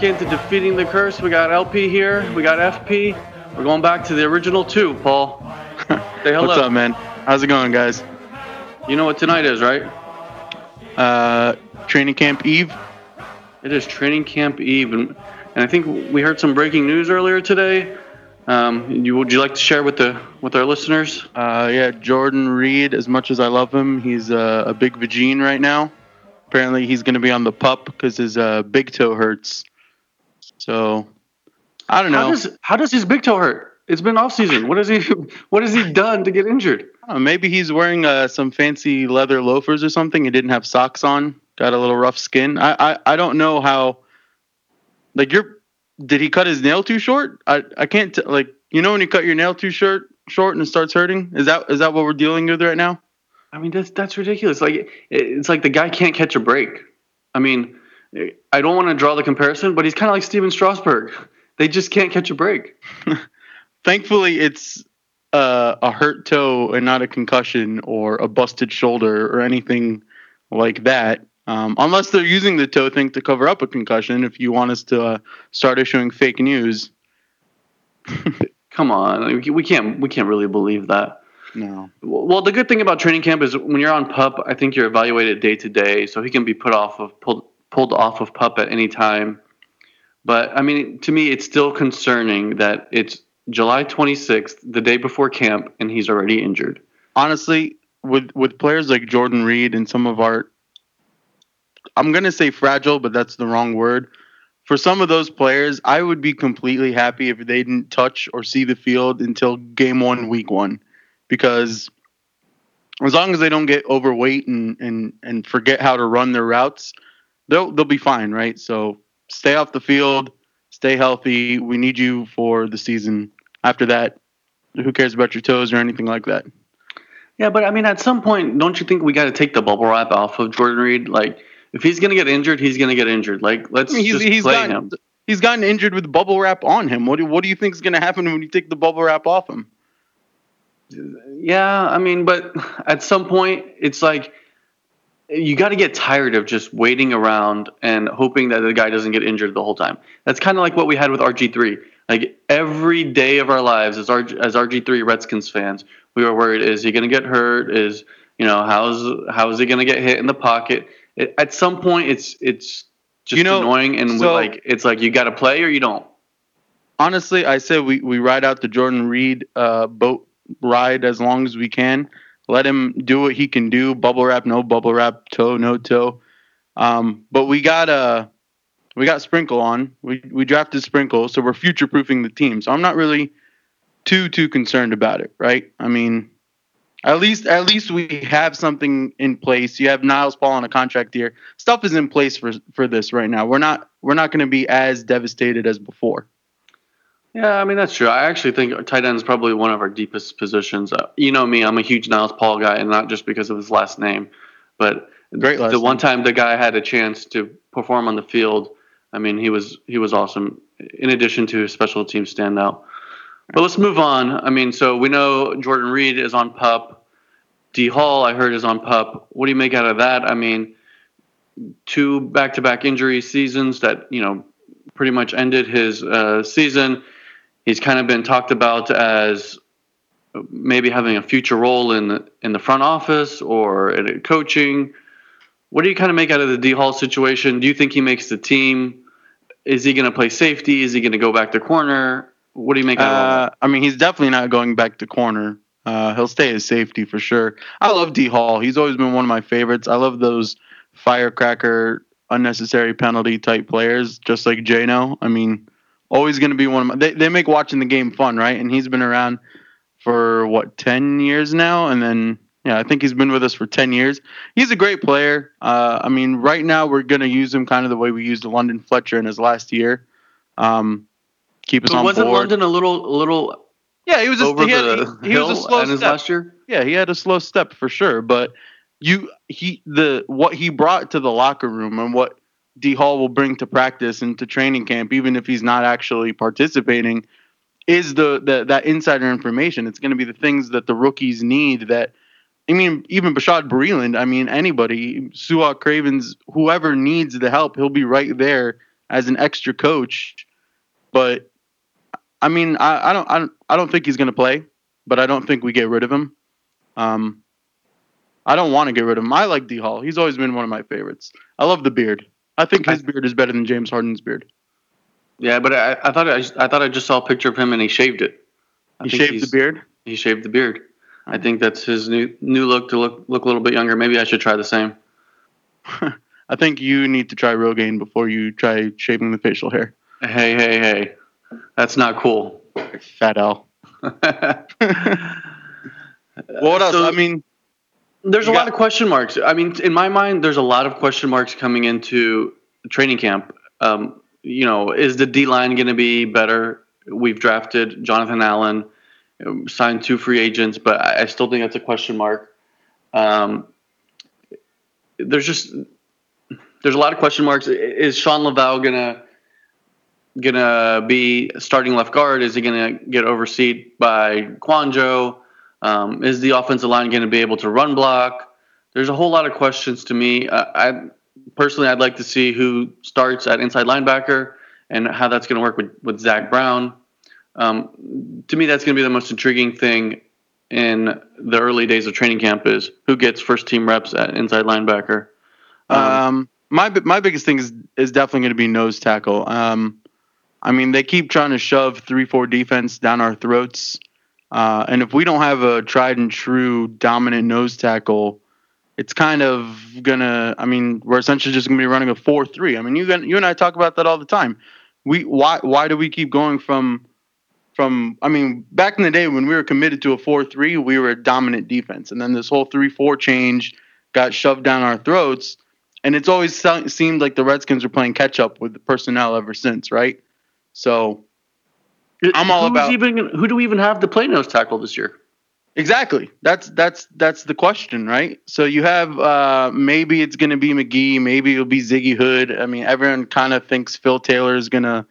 back into defeating the curse. We got LP here. We got FP. We're going back to the original two. Paul, say hello. What's up, man? How's it going, guys? You know what tonight is, right? Uh, training camp eve. It is training camp eve, and, and I think we heard some breaking news earlier today. Um, you, would you like to share with the with our listeners? Uh, yeah, Jordan Reed. As much as I love him, he's uh, a big vagine right now. Apparently, he's going to be on the pup because his uh, big toe hurts. So, I don't know. How does how does his big toe hurt? It's been off season. What has he What has he done to get injured? Uh, maybe he's wearing uh, some fancy leather loafers or something. He didn't have socks on. Got a little rough skin. I I, I don't know how. Like you're, did he cut his nail too short? I I can't t- like you know when you cut your nail too short short and it starts hurting. Is that is that what we're dealing with right now? I mean, that's that's ridiculous. Like it's like the guy can't catch a break. I mean, I don't want to draw the comparison, but he's kind of like Stephen Strasburg. They just can't catch a break. Thankfully, it's uh, a hurt toe and not a concussion or a busted shoulder or anything like that. Um, unless they're using the toe thing to cover up a concussion. If you want us to uh, start issuing fake news, come on, we can't we can't really believe that. No. Well, the good thing about training camp is when you're on pup, I think you're evaluated day to day, so he can be put off of pulled pulled off of pup at any time. But I mean, to me, it's still concerning that it's July 26th, the day before camp, and he's already injured. Honestly, with with players like Jordan Reed and some of our, I'm gonna say fragile, but that's the wrong word. For some of those players, I would be completely happy if they didn't touch or see the field until game one, week one because as long as they don't get overweight and and and forget how to run their routes, they'll they'll be fine, right? So stay off the field, stay healthy. We need you for the season. After that, who cares about your toes or anything like that? Yeah, but I mean, at some point, don't you think we got to take the bubble wrap off of Jordan Reed? Like, if he's gonna get injured, he's gonna get injured. Like, let's I mean, he's, just he's play gotten, him. He's gotten injured with bubble wrap on him. What do what do you think is gonna happen when you take the bubble wrap off him? Yeah, I mean, but at some point, it's like you got to get tired of just waiting around and hoping that the guy doesn't get injured the whole time. That's kind of like what we had with RG3. Like every day of our lives as RG, as RG3 Redskins fans, we were worried: is he going to get hurt? Is you know how's how is he going to get hit in the pocket? It, at some point, it's it's just you know, annoying, and so, like it's like you got to play or you don't. Honestly, I said we we ride out the Jordan Reed uh, boat ride as long as we can. Let him do what he can do. Bubble wrap, no bubble wrap, toe, no toe. Um, but we got a uh, we got Sprinkle on. We we drafted Sprinkle, so we're future proofing the team. So I'm not really too too concerned about it, right? I mean, at least at least we have something in place. You have Niles Paul on a contract here. Stuff is in place for for this right now. We're not we're not going to be as devastated as before. Yeah, I mean that's true. I actually think tight end is probably one of our deepest positions. Uh, you know me, I'm a huge Niles Paul guy, and not just because of his last name, but Great the one time the guy had a chance to perform on the field, I mean he was he was awesome. In addition to his special team standout. But let's move on. I mean, so we know Jordan Reed is on pup. D Hall, I heard, is on pup. What do you make out of that? I mean, two back-to-back injury seasons that you know pretty much ended his uh, season he's kind of been talked about as maybe having a future role in the, in the front office or in coaching. What do you kind of make out of the D Hall situation? Do you think he makes the team? Is he going to play safety? Is he going to go back to corner? What do you make out uh, of I mean, he's definitely not going back to corner. Uh, he'll stay as safety for sure. I love D Hall. He's always been one of my favorites. I love those firecracker, unnecessary penalty type players, just like Jano. I mean, always going to be one of my. They, they make watching the game fun, right? And he's been around for what ten years now, and then yeah, I think he's been with us for ten years. He's a great player. Uh, I mean, right now we're going to use him kind of the way we used London Fletcher in his last year. Um, keep us but on wasn't board. London a little a little? Yeah, he was. Over he, had, the he, he was a slow step. last year. Yeah, he had a slow step for sure, but you he the what he brought to the locker room and what D Hall will bring to practice and to training camp, even if he's not actually participating, is the, the that insider information. It's going to be the things that the rookies need. That I mean, even Bashaud Breeland. I mean, anybody, Su'a Cravens, whoever needs the help, he'll be right there as an extra coach. But I mean, I, I don't I don't I don't think he's going to play, but I don't think we get rid of him. Um, I don't want to get rid of him. I like D Hall. He's always been one of my favorites. I love the beard. I think his beard is better than James Harden's beard. Yeah, but I, I thought I, I thought I just saw a picture of him and he shaved it. I He shaved the beard. He shaved the beard. I think that's his new new look to look look a little bit younger. Maybe I should try the same. I think you need to try Rogaine before you try shaving the facial hair. Hey, hey, hey. That's not cool. Fat L. what else? So- I mean, There's a You lot of question marks. I mean, in my mind, there's a lot of question marks coming into training camp. Um, you know, is the D line going to be better? We've drafted Jonathan Allen, um, signed two free agents, but I, I still think that's a question mark. Um, there's just there's a lot of question marks. Is Shawn Lauvao gonna gonna be starting left guard? Is he gonna get overseen by Kouandjio? Um, is the offensive line going to be able to run block? There's a whole lot of questions to me. Uh, I personally, I'd like to see who starts at inside linebacker and how that's going to work with, with Zach Brown. Um, to me, that's going to be the most intriguing thing in the early days of training camp is who gets first team reps at inside linebacker. Um, Um, my my biggest thing is is definitely going to be nose tackle. Um, I mean, they keep trying to shove three four defense down our throats, uh, and if we don't have a tried and true dominant nose tackle, it's kind of gonna. I mean, we're essentially just gonna be running a four three. I mean, you and- you and I talk about that all the time. We why why do we keep going from from I mean, back in the day when we were committed to a 4-3, we were a dominant defense. And then this whole 3-4 change got shoved down our throats, and it's always seemed like the Redskins were playing catch up with the personnel ever since, right? So, I'm all who's about- even who do we even have to play nose tackle this year? exactly. That's that's that's the question, right? So you have uh maybe it's going to be McGee, maybe it'll be Ziggy Hood. I mean, everyone kind of thinks Phil Taylor is going to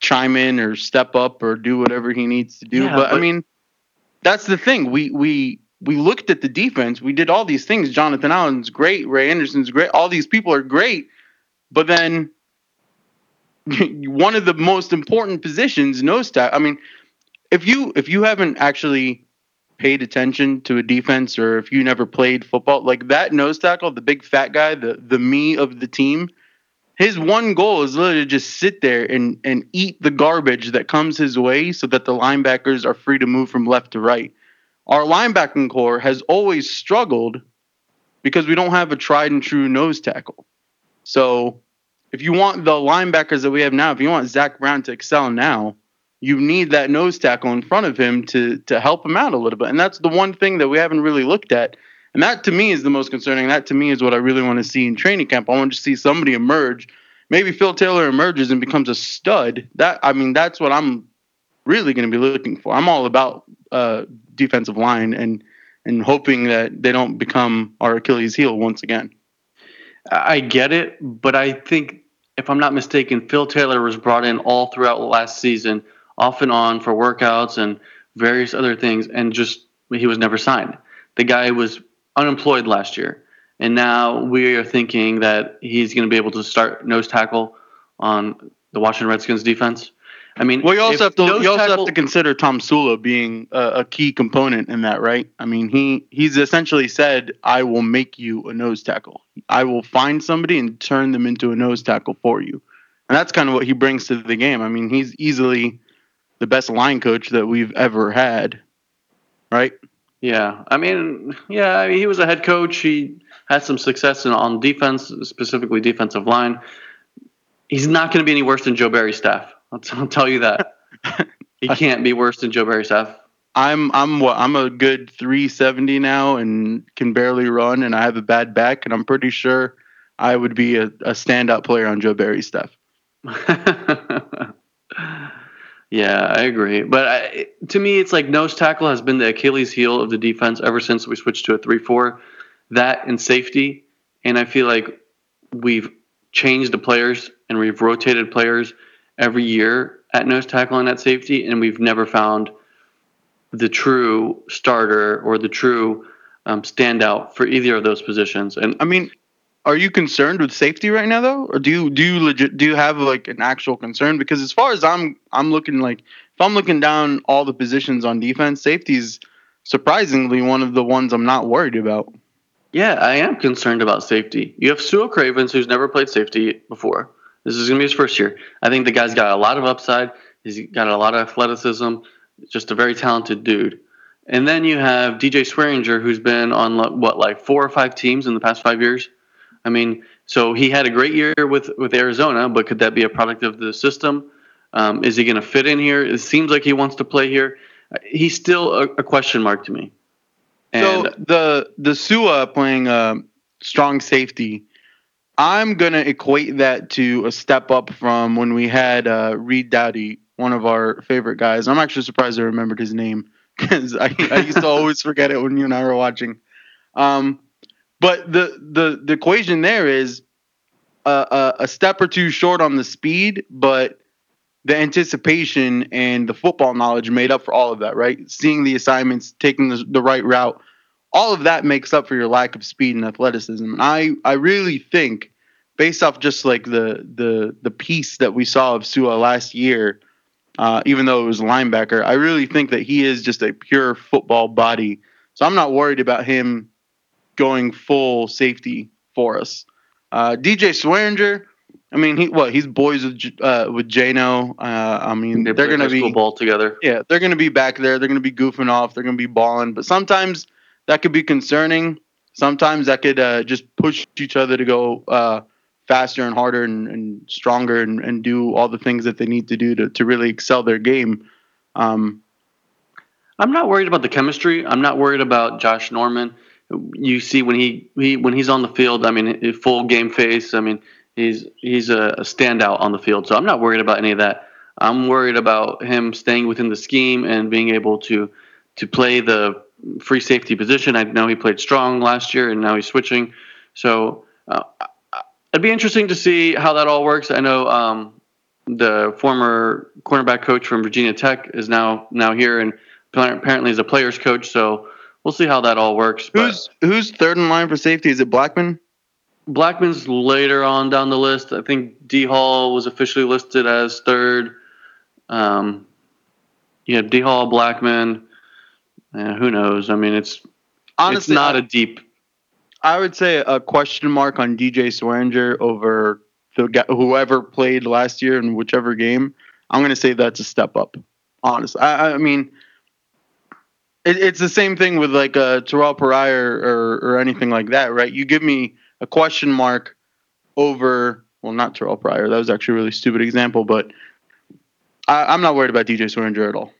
chime in or step up or do whatever he needs to do. Yeah, but, I mean, that's the thing. We we we looked at the defense. We did all these things. Jonathan Allen's great. Ray Anderson's great. All these people are great. But then Mm. one of the most important positions, nose tackle. I mean, if you if you haven't actually paid attention to a defense or if you never played football, like that nose tackle, the big fat guy, the the me of the team, his one goal is literally to just sit there and and eat the garbage that comes his way so that the linebackers are free to move from left to right. Our linebacking core has always struggled because we don't have a tried and true nose tackle. So if you want the linebackers that we have now, if you want Zach Brown to excel now, you need that nose tackle in front of him to to help him out a little bit. And that's the one thing that we haven't really looked at. And that to me is the most concerning. That to me is what I really want to see in training camp. I want to see somebody emerge. Maybe Phil Taylor emerges and becomes a stud. That I mean, that's what I'm really going to be looking for. I'm all about uh, defensive line and and hoping that they don't become our Achilles heel once again. I get it, but I think if I'm not mistaken, Phil Taylor was brought in all throughout last season, off and on for workouts and various other things, and just he was never signed. The guy was unemployed last year, and now we are thinking that he's going to be able to start nose tackle on the Washington Redskins defense. I mean, Well, you also have to you also tackle- have to consider Tomsula being a, a key component in that, right? I mean, he he's essentially said, "I will make you a nose tackle. I will find somebody and turn them into a nose tackle for you." And that's kind of what he brings to the game. I mean, he's easily the best line coach that we've ever had, right? Yeah, I mean, yeah, I mean, he was a head coach. He had some success in, on defense, specifically defensive line. He's not going to be any worse than Joe Barry's staff. I'll, t- I'll tell you that. he can't be worse than Joe Barry's staff. I'm I'm what I'm a good 370 now and can barely run and I have a bad back and I'm pretty sure I would be a, a standout player on Joe Barry's stuff. yeah, I agree. But I, to me, it's like nose tackle has been the Achilles heel of the defense ever since we switched to a 3 4. That and safety. And I feel like we've changed the players and we've rotated players every year at nose tackle and at safety, and we've never found the true starter or the true um, standout for either of those positions. And I mean, are you concerned with safety right now though, or do you do you legit do you have like an actual concern? Because as far as I'm I'm looking like if I'm looking down all the positions on defense, safety's surprisingly one of the ones I'm not worried about. Yeah, I am concerned about safety. You have Sua Cravens, who's never played safety before. This is going to be his first year. I think the guy's got a lot of upside. He's got a lot of athleticism. Just a very talented dude. And then you have DJ Swearinger, who's been on what, like four or five teams in the past five years. I mean, so he had a great year with with Arizona, but could that be a product of the system? Um, is he going to fit in here? It seems like he wants to play here. He's still a, a question mark to me. And so the the Sua playing a strong safety, I'm gonna equate that to a step up from when we had uh, Reed Doughty, one of our favorite guys. I'm actually surprised I remembered his name because I, I, used to always forget it when you and I were watching. Um, but the the the equation there is a, a, a step or two short on the speed, but the anticipation and the football knowledge made up for all of that, right? Seeing the assignments, taking the, the right route, all of that makes up for your lack of speed and athleticism. And I, I really think, based off just like the the the piece that we saw of Sua last year, uh, even though it was linebacker, I really think that he is just a pure football body. So I'm not worried about him going full safety for us. Uh, DJ Swearinger, I mean, he what he's boys with uh, with Jano. Uh, I mean, they are going to be ball together. Yeah, they're going to be back there. They're going to be goofing off. They're going to be balling. But sometimes that could be concerning. Sometimes that could uh, just push each other to go uh, faster and harder and, and stronger and, and, do all the things that they need to do to, to really excel their game. Um, I'm not worried about the chemistry. I'm not worried about Josh Norman. You see when he, he when he's on the field. I mean, full game face. I mean, he's he's a, standout on the field. So I'm not worried about any of that. I'm worried about him staying within the scheme and being able to to play the free safety position. I know he played strong last year, and now he's switching. So uh, it'd be interesting to see how that all works. I know um, the former cornerback coach from Virginia Tech is now now here, and apparently is a players coach. So we'll see how that all works. Who's who's third in line for safety? Is it Blackmon? Blackmon's later on down the list. I think D Hall was officially listed as third. Um, you have D Hall, Blackmon. Uh, who knows? I mean, it's honestly it's not I, a deep. I would say a question mark on DJ Swearinger over the whoever played last year in whichever game. I'm going to say that's a step up. Honestly, I, I mean, it, it's the same thing with like a Terrell Pryor or, or anything like that, right? You give me a question mark over well, not Terrell Pryor. That was actually a really stupid example, but I, am not worried about DJ Swearinger at all.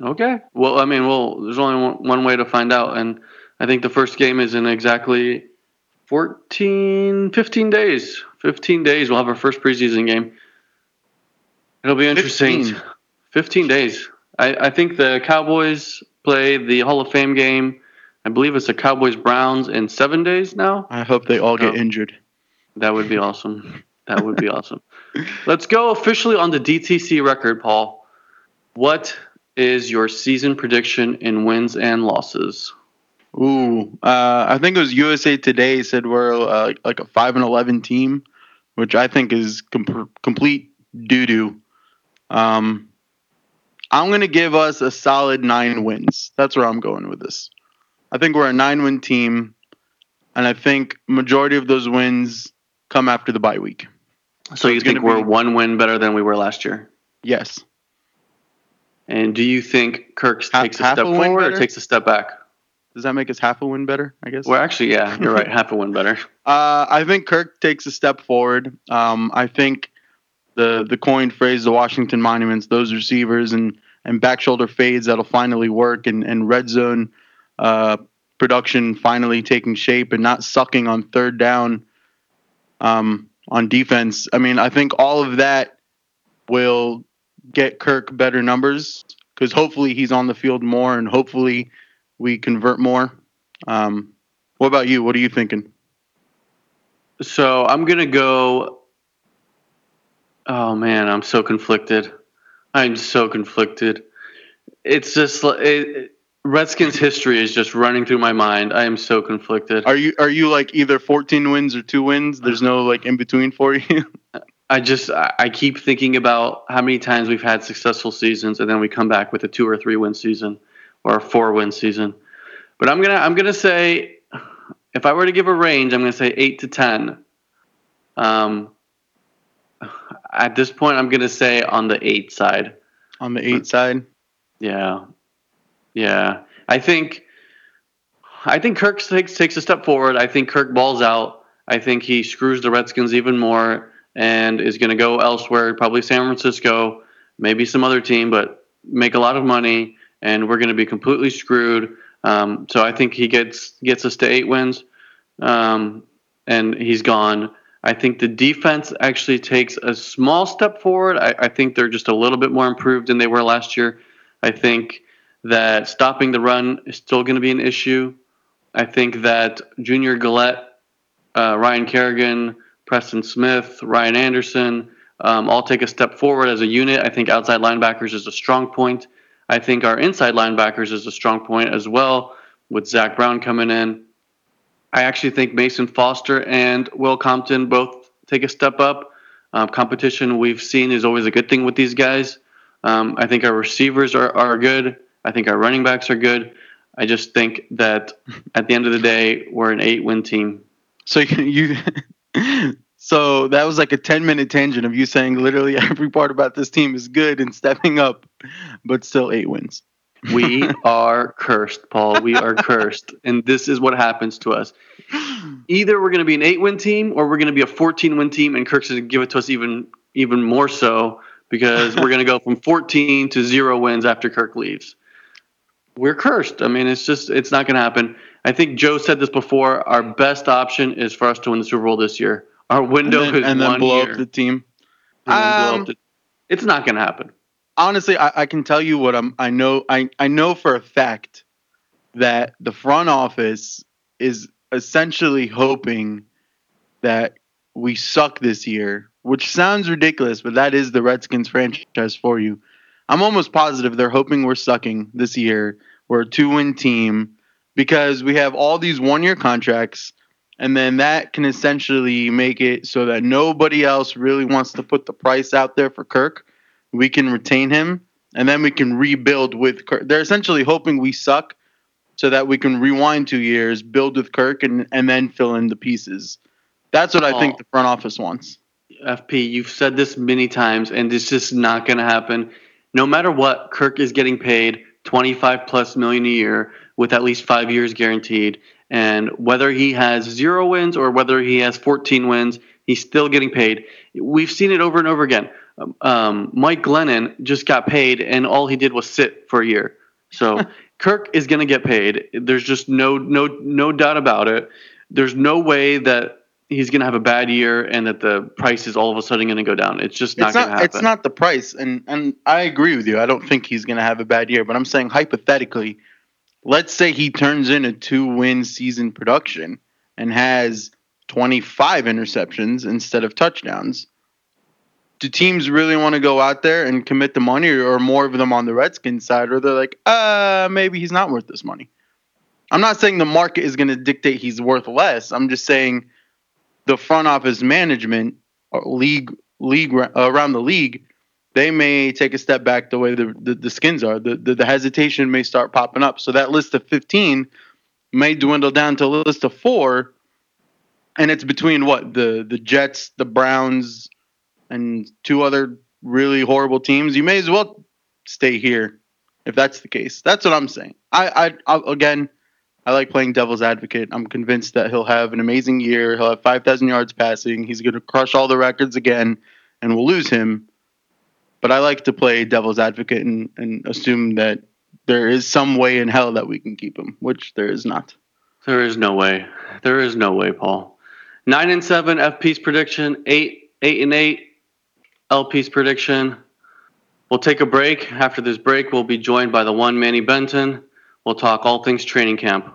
Okay. Well, I mean, well, there's only one, one way to find out, and I think the first game is in exactly 14, 15 days. 15 days, we'll have our first preseason game. It'll be interesting. 15, 15 days. I, I think the Cowboys play the Hall of Fame game I believe it's the Cowboys Browns in seven days now. I hope they all get um, injured. That would be awesome. That would be awesome. Let's go officially on the DTC record, Paul. What is your season prediction in wins and losses? Ooh, uh, I think it was USA Today said we're uh, like a five and eleven team, which I think is com- complete doo doo. Um, I'm gonna give us a solid nine wins. That's where I'm going with this. I think we're a nine win team, and I think majority of those wins come after the bye week. So, so you think we're be, one win better than we were last year? Yes. And do you think Kirk takes a step a forward or takes a step back? Does that make us half a win better? I guess. Well, actually, yeah, you're right. half a win better. Uh, I think Kirk takes a step forward. Um, I think the the coined phrase, the Washington monuments, those receivers and and back shoulder fades that'll finally work, and and red zone uh, production finally taking shape and not sucking on third down um, on defense. I mean, I think all of that will get Kirk better numbers because hopefully he's on the field more and hopefully we convert more. Um, what about you? What are you thinking? So I'm gonna go. Oh man, I'm so conflicted. I'm so conflicted. It's just it, Redskins history is just running through my mind. I am so conflicted. Are you are you like either 14 wins or two wins? There's no like in between for you. I just I keep thinking about how many times we've had successful seasons and then we come back with a two or three win season or a four win season. But I'm gonna I'm gonna say if I were to give a range, I'm gonna say eight to ten. Um, at this point, I'm gonna say on the eight side. On the eight side, Yeah, yeah. I think I think Kirk takes takes a step forward. I think Kirk balls out. I think he screws the Redskins even more and is going to go elsewhere, probably San Francisco, maybe some other team, but make a lot of money, and we're going to be completely screwed. Um, so I think he gets gets us to eight wins, um, and he's gone. I think the defense actually takes a small step forward. I, I think they're just a little bit more improved than they were last year. I think that stopping the run is still going to be an issue. I think that Junior Galette, uh, Ryan Kerrigan, Preston Smith, Ryan Anderson um, all take a step forward as a unit. I think outside linebackers is a strong point. I think our inside linebackers is a strong point as well, with Zach Brown coming in. I actually think Mason Foster and Will Compton both take a step up. Um, competition we've seen is always a good thing with these guys. Um, I think our receivers are, are good. I think our running backs are good. I just think that at the end of the day, we're an eight win team. so you, so that was like a 10 minute tangent of you saying literally every part about this team is good and stepping up, but still eight wins. We are cursed, Paul. We are cursed. And this is what happens to us. Either we're going to be an eight win team or we're going to be a 14 win team, and Kirk's going to give it to us even even more so because we're going to go from 14 to zero wins after Kirk leaves. We're cursed. I mean, it's just, it's not going to happen. I think Joe said this before. Our best option is for us to win the Super Bowl this year. Our And window then, is and then one blow year. up the team. and then Um, up the- it's not going to happen. honestly, I, I can tell you what I'm. I know. I I know for a fact that the front office is essentially hoping that we suck this year, which sounds ridiculous, but that is the Redskins franchise for you. I'm almost positive they're hoping we're sucking this year. We're a two-win team because we have all these one-year contracts. And then that can essentially make it so that nobody else really wants to put the price out there for Kirk we can retain him, and then we can rebuild with Kirk. They're essentially hoping we suck so that we can rewind two years, build with Kirk, and, and then fill in the pieces. That's what I think Oh. the front office wants. FP, you've said this many times, and it's just not going to happen. No matter what, Kirk is getting paid 25 plus million a year with at least five years guaranteed. And whether he has zero wins or whether he has 14 wins, he's still getting paid. We've seen it over and over again. Um, Um, Mike Glennon just got paid, and all he did was sit for a year. So Kirk is going to get paid. There's just no no no doubt about it. There's no way that he's going to have a bad year and that the price is all of a sudden going to go down. It's just not It's going to not. happen. It's not the price, and and I agree with you. I don't think he's going to have a bad year, but I'm saying hypothetically, let's say he turns in a two-win season production and has 25 interceptions instead of touchdowns. Do teams really want to go out there and commit the money, or more of them on the Redskins side, or they're like, uh, maybe he's not worth this money? I'm not saying the market is going to dictate he's worth less. I'm just saying the front office management, uh, league, league uh, around the league, they may take a step back the way the, the, the skins are. The, the the hesitation may start popping up. So that list of 15 may dwindle down to a list of four, and it's between what the the Jets, the Browns, and two other really horrible teams. You may as well stay here if that's the case. That's what I'm saying. I I, I again. I like playing devil's advocate. I'm convinced that he'll have an amazing year. He'll have 5,000 yards passing. He's going to crush all the records again, and we'll lose him. But I like to play devil's advocate and, and assume that there is some way in hell that we can keep him, which there is not. There is no way. There is no way, Paul. Nine and seven FP's prediction. Eight eight and eight LP's prediction. We'll take a break. After this break, we'll be joined by the one Manny Benton. We'll talk all things training camp.